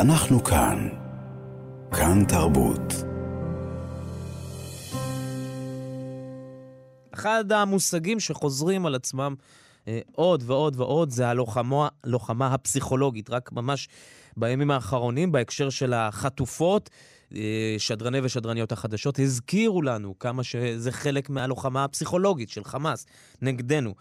אנחנו כאן. כאן תרבות. אחד המושגים שחוזרים על עצמם אה, עוד ועוד ועוד זה הלוחמה, הלוחמה הפסיכולוגית. רק ממש בימים האחרונים, בהקשר של החטופות, אה, שדרני ושדרניות החדשות הזכירו לנו כמה שזה חלק מהלוחמה הפסיכולוגית של חמאס נגדנו.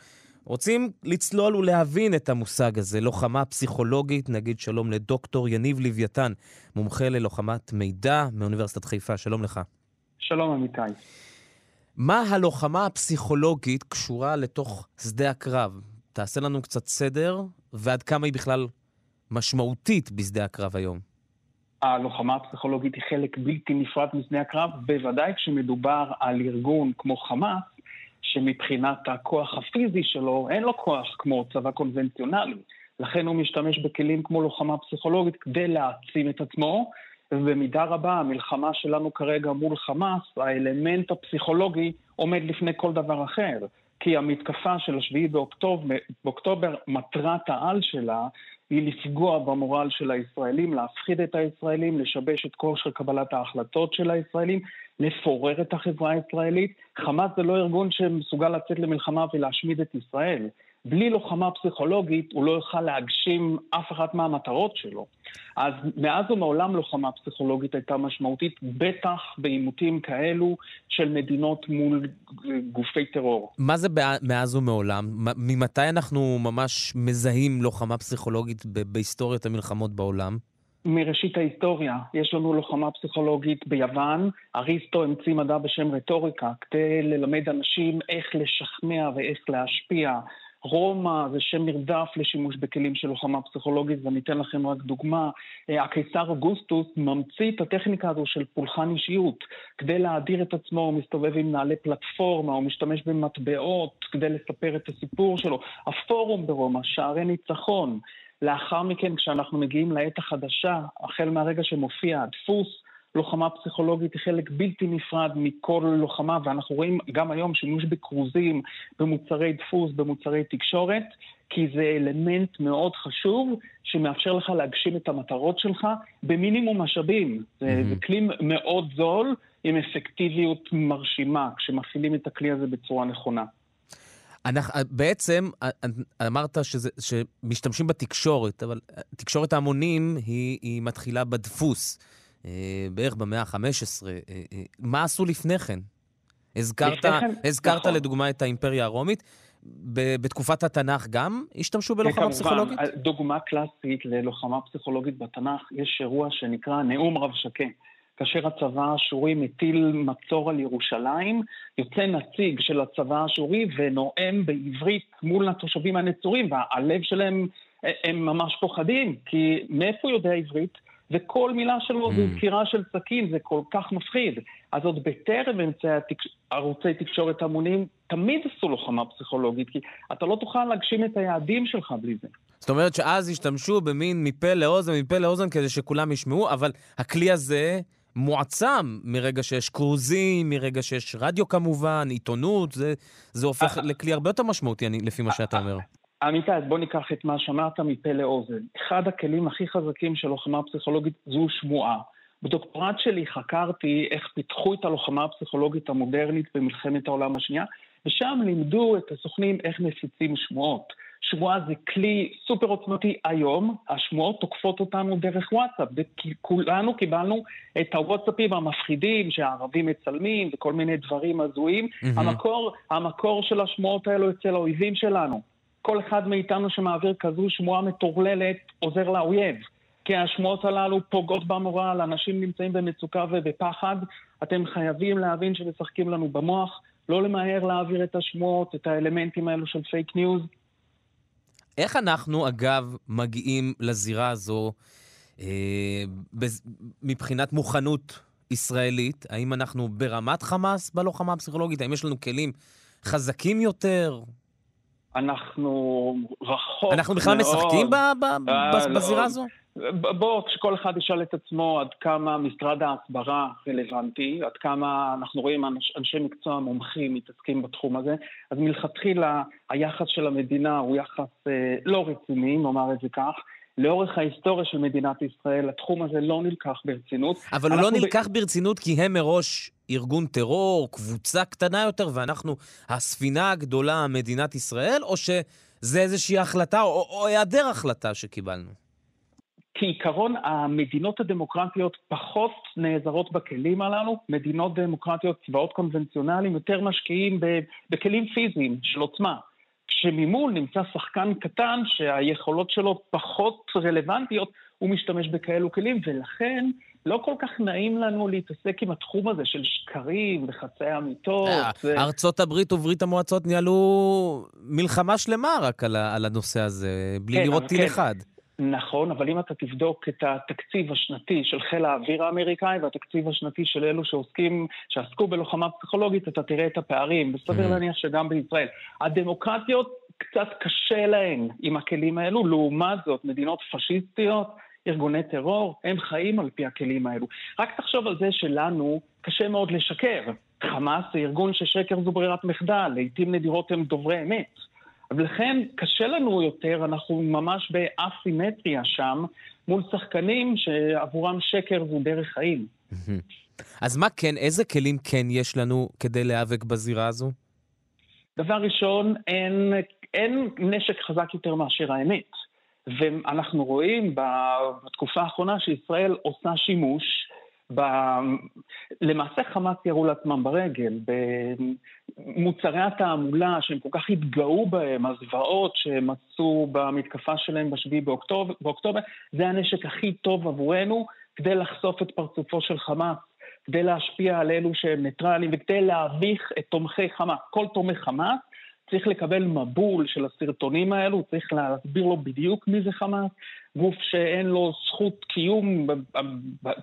רוצים לצלול ולהבין את המושג הזה, לוחמה פסיכולוגית, נגיד שלום לדוקטור יניב לוויתן, מומחה ללוחמת מידע מאוניברסיטת חיפה, שלום לך. שלום אמיתי. מה הלוחמה הפסיכולוגית קשורה לתוך שדה הקרב? תעשה לנו קצת סדר, ועד כמה היא בכלל משמעותית בשדה הקרב היום. הלוחמה הפסיכולוגית היא חלק בלתי נפרד משדה הקרב, בוודאי כשמדובר על ארגון כמו חמאס, שמבחינת הכוח הפיזי שלו, אין לו כוח כמו צבא קונבנציונלי. לכן הוא משתמש בכלים כמו לוחמה פסיכולוגית כדי להעצים את עצמו, ובמידה רבה המלחמה שלנו כרגע מול חמאס, האלמנט הפסיכולוגי עומד לפני כל דבר אחר. כי המתקפה של השביעי באוקטובר, באוקטובר, מטרת העל שלה היא לפגוע במורל של הישראלים, להפחיד את הישראלים, לשבש את כושר קבלת ההחלטות של הישראלים, לפורר את החברה הישראלית. חמאס זה לא ארגון שמסוגל לצאת למלחמה ולהשמיד את ישראל. בלי לוחמה פסיכולוגית הוא לא יוכל להגשים אף אחת מהמטרות שלו. אז מאז ומעולם לוחמה פסיכולוגית הייתה משמעותית, בטח בעימותים כאלו של מדינות מול גופי טרור. מה זה מאז ומעולם? ממתי אנחנו ממש מזהים לוחמה פסיכולוגית בהיסטוריית המלחמות בעולם? מראשית ההיסטוריה. יש לנו לוחמה פסיכולוגית ביוון, אריסטו המציא מדע בשם רטוריקה, כדי ללמד אנשים איך לשכנע ואיך להשפיע. רומא זה שם נרדף לשימוש בכלים של לוחמה פסיכולוגית, ואני אתן לכם רק דוגמה. אה, הקיסר אוגוסטוס ממציא את הטכניקה הזו של פולחן אישיות. כדי להאדיר את עצמו הוא מסתובב עם נעלי פלטפורמה, הוא משתמש במטבעות כדי לספר את הסיפור שלו. הפורום ברומא, שערי ניצחון. לאחר מכן, כשאנחנו מגיעים לעת החדשה, החל מהרגע שמופיע הדפוס, לוחמה פסיכולוגית היא חלק בלתי נפרד מכל לוחמה, ואנחנו רואים גם היום שימוש בכרוזים, במוצרי דפוס, במוצרי תקשורת, כי זה אלמנט מאוד חשוב שמאפשר לך להגשים את המטרות שלך במינימום משאבים. Mm-hmm. זה, זה כלי מאוד זול עם אפקטיביות מרשימה כשמפעילים את הכלי הזה בצורה נכונה. אנחנו, בעצם אמרת שזה, שמשתמשים בתקשורת, אבל תקשורת ההמונים היא, היא מתחילה בדפוס. אה, בערך במאה ה-15. אה, אה, מה עשו לפני כן? הזכרת, כן, הזכרת נכון. לדוגמה את האימפריה הרומית. בתקופת התנ"ך גם השתמשו בלוחמה כמובן, פסיכולוגית? דוגמה קלאסית ללוחמה פסיכולוגית בתנ"ך, יש אירוע שנקרא נאום רב שקה. כאשר הצבא האשורי מטיל מצור על ירושלים, יוצא נציג של הצבא האשורי ונואם בעברית מול התושבים הנצורים, והלב שלהם, הם ממש פוחדים, כי מאיפה הוא יודע עברית? וכל מילה שלו mm. זו דקירה של סכין, זה כל כך מפחיד. אז עוד בטרם אמצעי התק... ערוצי תקשורת המונים, תמיד עשו לוחמה פסיכולוגית, כי אתה לא תוכל להגשים את היעדים שלך בלי זה. זאת אומרת שאז השתמשו במין מפה לאוזן, מפה לאוזן, כדי שכולם ישמעו, אבל הכלי הזה מועצם מרגע שיש קרוזים, מרגע שיש רדיו כמובן, עיתונות, זה, זה הופך אה, לכלי הרבה יותר משמעותי, אני, לפי מה שאתה אומר. עמיתי, אז בוא ניקח את מה שאמרת מפה לאוזן. אחד הכלים הכי חזקים של לוחמה פסיכולוגית זו שמועה. בדוקטורט שלי חקרתי איך פיתחו את הלוחמה הפסיכולוגית המודרנית במלחמת העולם השנייה, ושם לימדו את הסוכנים איך מפיצים שמועות. שמועה זה כלי סופר עוצמתי היום, השמועות תוקפות אותנו דרך וואטסאפ, וכולנו קיבלנו את הוואטסאפים המפחידים שהערבים מצלמים וכל מיני דברים הזויים. Mm-hmm. המקור, המקור של השמועות האלו אצל האויבים שלנו. כל אחד מאיתנו שמעביר כזו שמועה מטורללת עוזר לאויב. כי השמועות הללו פוגעות במורל, אנשים נמצאים במצוקה ובפחד. אתם חייבים להבין שמשחקים לנו במוח, לא למהר להעביר את השמועות, את האלמנטים האלו של פייק ניוז. איך אנחנו, אגב, מגיעים לזירה הזו אה, מבחינת מוכנות ישראלית? האם אנחנו ברמת חמאס בלוחמה הפסיכולוגית? האם יש לנו כלים חזקים יותר? אנחנו רחוק אנחנו בכלל מאוד. משחקים ב- ב- אה, בזירה לא. הזו? בואו, כשכל אחד ישאל את עצמו עד כמה משרד ההסברה רלוונטי, עד כמה אנחנו רואים אנש, אנשי מקצוע מומחים מתעסקים בתחום הזה, אז מלכתחילה היחס של המדינה הוא יחס אה, לא רציני, נאמר את זה כך. לאורך ההיסטוריה של מדינת ישראל, התחום הזה לא נלקח ברצינות. אבל הוא לא נלקח ב... ברצינות כי הם מראש ארגון טרור, קבוצה קטנה יותר, ואנחנו הספינה הגדולה, מדינת ישראל, או שזה איזושהי החלטה, או, או היעדר החלטה שקיבלנו? כעיקרון, המדינות הדמוקרטיות פחות נעזרות בכלים הללו. מדינות דמוקרטיות, צבאות קונבנציונליים, יותר משקיעים בכלים פיזיים של עוצמה. כשממול נמצא שחקן קטן שהיכולות שלו פחות רלוונטיות, הוא משתמש בכאלו כלים, ולכן לא כל כך נעים לנו להתעסק עם התחום הזה של שקרים וחצאי אמיתות. ו... ארצות הברית וברית המועצות ניהלו מלחמה שלמה רק על הנושא הזה, בלי כן, לראות טיל כן. אחד. נכון, אבל אם אתה תבדוק את התקציב השנתי של חיל האוויר האמריקאי והתקציב השנתי של אלו שעוסקים, שעסקו בלוחמה פסיכולוגית, אתה תראה את הפערים, וסביר mm. להניח שגם בישראל. הדמוקרטיות, קצת קשה להן עם הכלים האלו, לעומת זאת, מדינות פשיסטיות, ארגוני טרור, הם חיים על פי הכלים האלו. רק תחשוב על זה שלנו קשה מאוד לשקר. חמאס זה ארגון ששקר זו ברירת מחדל, לעיתים נדירות הם דוברי אמת. ולכן קשה לנו יותר, אנחנו ממש באסימטריה שם, מול שחקנים שעבורם שקר זו דרך חיים. אז מה כן, איזה כלים כן יש לנו כדי להיאבק בזירה הזו? דבר ראשון, אין, אין נשק חזק יותר מאשר האמת. ואנחנו רואים בתקופה האחרונה שישראל עושה שימוש ב... למעשה חמאס ירו לעצמם ברגל, במוצרי התעמולה שהם כל כך התגאו בהם, הזוועות שהם מצאו במתקפה שלהם ב-7 באוקטובר, באוקטובר, זה הנשק הכי טוב עבורנו כדי לחשוף את פרצופו של חמאס, כדי להשפיע על אלו שהם ניטרלים וכדי להביך את תומכי חמאס. כל תומך חמאס צריך לקבל מבול של הסרטונים האלו, צריך להסביר לו בדיוק מי זה חמאס, גוף שאין לו זכות קיום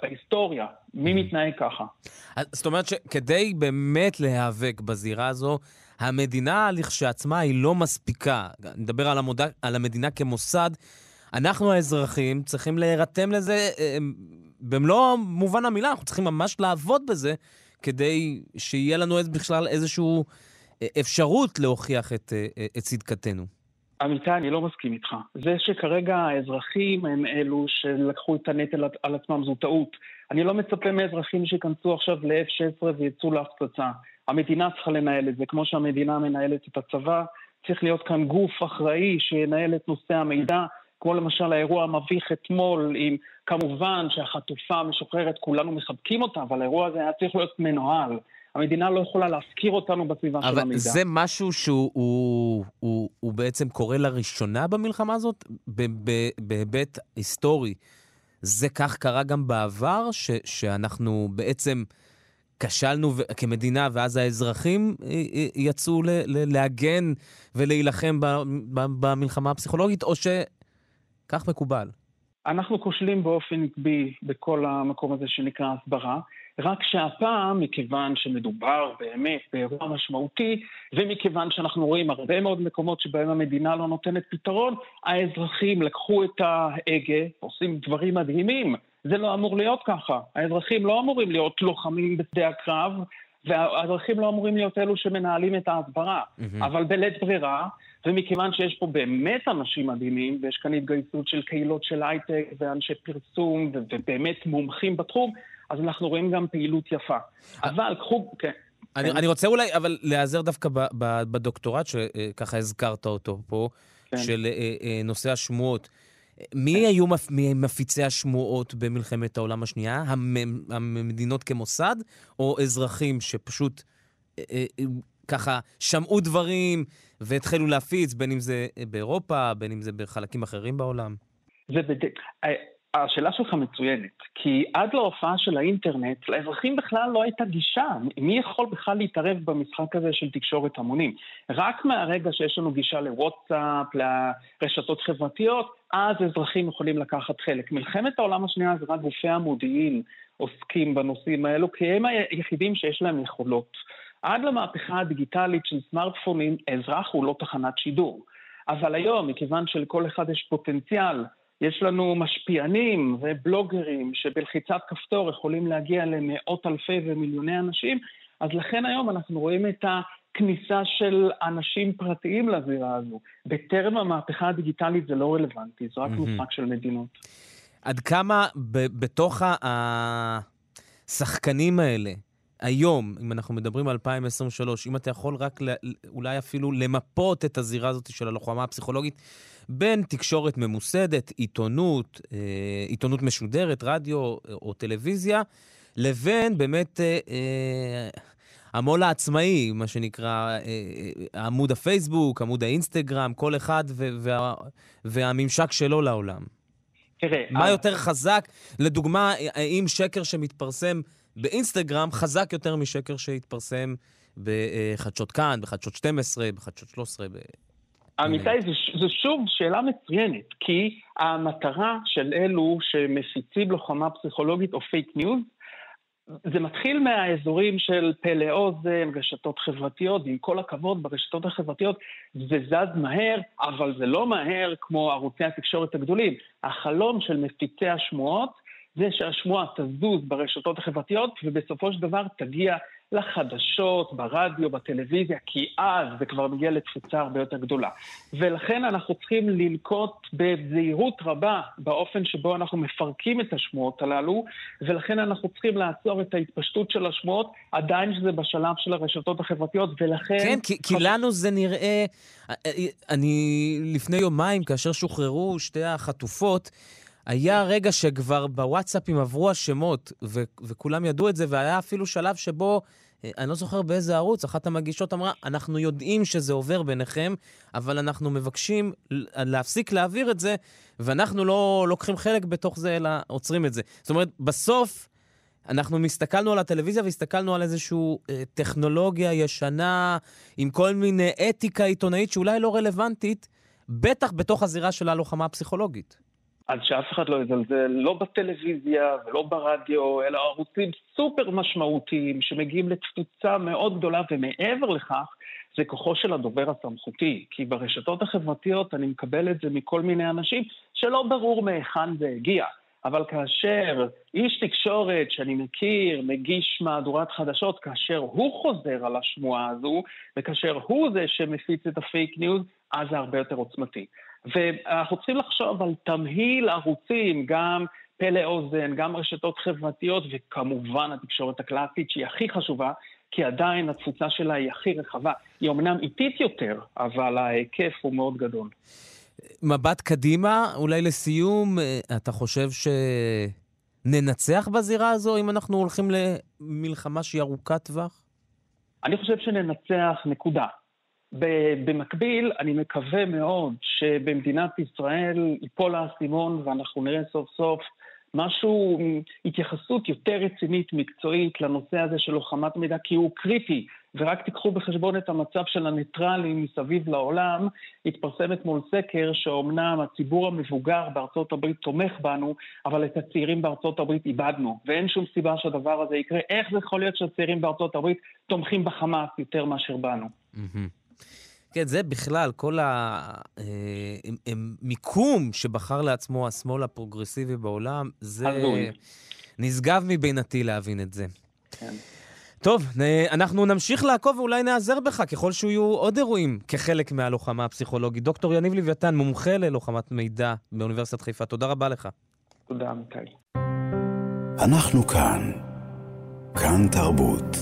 בהיסטוריה. מי mm-hmm. מתנהג ככה? זאת אומרת שכדי באמת להיאבק בזירה הזו, המדינה לכשעצמה היא לא מספיקה. נדבר על, המוד... על המדינה כמוסד. אנחנו האזרחים צריכים להירתם לזה אה, במלוא מובן המילה, אנחנו צריכים ממש לעבוד בזה כדי שיהיה לנו בכלל איזשהו אפשרות להוכיח את, אה, את צדקתנו. אמיתי, אני לא מסכים איתך. זה שכרגע האזרחים הם אלו שלקחו את הנטל על עצמם זו טעות. אני לא מצפה מאזרחים שייכנסו עכשיו ל-F-16 ויצאו להפצצה. המדינה צריכה לנהל את זה, כמו שהמדינה מנהלת את הצבא. צריך להיות כאן גוף אחראי שינהל את נושא המידע, כמו למשל האירוע המביך אתמול, עם כמובן שהחטופה המשוחררת, כולנו מחבקים אותה, אבל האירוע הזה היה צריך להיות מנוהל. המדינה לא יכולה להפקיר אותנו בסביבה של המידע. אבל זה משהו שהוא הוא, הוא, הוא בעצם קורה לראשונה במלחמה הזאת? בהיבט היסטורי, זה כך קרה גם בעבר, ש, שאנחנו בעצם כשלנו כמדינה, ואז האזרחים יצאו ל, ל, להגן ולהילחם במלחמה הפסיכולוגית, או שכך מקובל? אנחנו כושלים באופן עקבי בכל המקום הזה שנקרא הסברה. רק שהפעם, מכיוון שמדובר באמת באירוע משמעותי, ומכיוון שאנחנו רואים הרבה מאוד מקומות שבהם המדינה לא נותנת פתרון, האזרחים לקחו את ההגה, עושים דברים מדהימים. זה לא אמור להיות ככה. האזרחים לא אמורים להיות לוחמים בשדה הקרב, והאזרחים לא אמורים להיות אלו שמנהלים את ההסברה. Mm-hmm. אבל בלית ברירה, ומכיוון שיש פה באמת אנשים מדהימים, ויש כאן התגייסות של קהילות של הייטק ואנשי פרסום, ובאמת מומחים בתחום, אז אנחנו רואים גם פעילות יפה. אבל קחו... כן. אני, אני רוצה אולי, אבל להיעזר דווקא ב, ב, בדוקטורט, שככה הזכרת אותו פה, כן. של אה, אה, נושא השמועות. מי כן. היו מפ, מפיצי השמועות במלחמת העולם השנייה? המדינות כמוסד, או אזרחים שפשוט אה, אה, ככה שמעו דברים והתחילו להפיץ, בין אם זה באירופה, בין אם זה בחלקים אחרים בעולם? זה בדיוק. השאלה שלך מצוינת, כי עד להופעה של האינטרנט, לאזרחים בכלל לא הייתה גישה. מי יכול בכלל להתערב במשחק הזה של תקשורת המונים? רק מהרגע שיש לנו גישה לוואטסאפ, לרשתות חברתיות, אז אזרחים יכולים לקחת חלק. מלחמת העולם השנייה זה רק גופי המודיעין עוסקים בנושאים האלו, כי הם היחידים שיש להם יכולות. עד למהפכה הדיגיטלית של סמארטפונים, אזרח הוא לא תחנת שידור. אבל היום, מכיוון שלכל אחד יש פוטנציאל, יש לנו משפיענים ובלוגרים שבלחיצת כפתור יכולים להגיע למאות אלפי ומיליוני אנשים, אז לכן היום אנחנו רואים את כניסה של אנשים פרטיים לזירה הזו. בטרם המהפכה הדיגיטלית זה לא רלוונטי, זה רק mm-hmm. משחק של מדינות. עד כמה בתוך השחקנים האלה, היום, אם אנחנו מדברים על 2023, אם אתה יכול רק אולי אפילו למפות את הזירה הזאת של הלוחמה הפסיכולוגית בין תקשורת ממוסדת, עיתונות, אה, עיתונות משודרת, רדיו או טלוויזיה, לבין באמת אה, אה, המו"ל העצמאי, מה שנקרא, עמוד הפייסבוק, עמוד האינסטגרם, כל אחד וה, והממשק שלו לעולם. תראה... מה יותר חזק? לדוגמה, האם שקר שמתפרסם באינסטגרם חזק יותר משקר שהתפרסם בחדשות כאן, בחדשות 12, בחדשות 13. ב... אמיתי, זו שוב שאלה מצוינת, כי המטרה של אלו שמפיצים לוחמה פסיכולוגית או פייק ניוז, זה מתחיל מהאזורים של פה לאוזן, רשתות חברתיות, ועם כל הכבוד, ברשתות החברתיות זה זז מהר, אבל זה לא מהר כמו ערוצי התקשורת הגדולים. החלום של מפיצי השמועות זה שהשמועה תזוז ברשתות החברתיות, ובסופו של דבר תגיע לחדשות, ברדיו, בטלוויזיה, כי אז זה כבר מגיע לתפוצה הרבה יותר גדולה. ולכן אנחנו צריכים לנקוט בזהירות רבה באופן שבו אנחנו מפרקים את השמועות הללו, ולכן אנחנו צריכים לעצור את ההתפשטות של השמועות, עדיין שזה בשלב של הרשתות החברתיות, ולכן... כן, כי, כי לנו זה נראה... אני לפני יומיים, כאשר שוחררו שתי החטופות, היה רגע שכבר בוואטסאפים עברו השמות, ו- וכולם ידעו את זה, והיה אפילו שלב שבו, אה, אני לא זוכר באיזה ערוץ, אחת המגישות אמרה, אנחנו יודעים שזה עובר ביניכם, אבל אנחנו מבקשים להפסיק להעביר את זה, ואנחנו לא לוקחים חלק בתוך זה, אלא עוצרים את זה. זאת אומרת, בסוף... אנחנו הסתכלנו על הטלוויזיה והסתכלנו על איזושהי אה, טכנולוגיה ישנה, עם כל מיני אתיקה עיתונאית שאולי לא רלוונטית, בטח בתוך הזירה של הלוחמה הפסיכולוגית. אז שאף אחד לא יזלזל, לא בטלוויזיה ולא ברדיו, אלא ערוצים סופר משמעותיים שמגיעים לתפוצה מאוד גדולה, ומעבר לכך, זה כוחו של הדובר הסמכותי. כי ברשתות החברתיות אני מקבל את זה מכל מיני אנשים שלא ברור מהיכן זה הגיע. אבל כאשר איש תקשורת שאני מכיר מגיש מהדורת חדשות, כאשר הוא חוזר על השמועה הזו, וכאשר הוא זה שמפיץ את הפייק ניוז, אז זה הרבה יותר עוצמתי. ואנחנו צריכים לחשוב על תמהיל ערוצים, גם פה לאוזן, גם רשתות חברתיות, וכמובן התקשורת הקלאסית, שהיא הכי חשובה, כי עדיין התפוצה שלה היא הכי רחבה. היא אמנם איטית יותר, אבל ההיקף הוא מאוד גדול. מבט קדימה, אולי לסיום, אתה חושב שננצח בזירה הזו אם אנחנו הולכים למלחמה שהיא ארוכת טווח? אני חושב שננצח, נקודה. במקביל, אני מקווה מאוד שבמדינת ישראל ייפול האסימון ואנחנו נראה סוף סוף משהו, התייחסות יותר רצינית, מקצועית, לנושא הזה של לוחמת מידע, כי הוא קריטי. ורק תיקחו בחשבון את המצב של הניטרלים מסביב לעולם. התפרסם אתמול סקר שאומנם הציבור המבוגר בארצות הברית תומך בנו, אבל את הצעירים בארצות הברית איבדנו, ואין שום סיבה שהדבר הזה יקרה. איך זה יכול להיות שהצעירים בארצות הברית תומכים בחמאס יותר מאשר בנו? Mm-hmm. כן, זה בכלל, כל המיקום אה, שבחר לעצמו השמאל הפרוגרסיבי בעולם, זה נשגב מבינתי להבין את זה. כן. טוב, אנחנו נמשיך לעקוב ואולי נעזר בך ככל שיהיו עוד אירועים כחלק מהלוחמה הפסיכולוגית. דוקטור יניב לוויתן, מומחה ללוחמת מידע באוניברסיטת חיפה, תודה רבה לך. תודה, אמיתי. אנחנו כאן. כאן תרבות.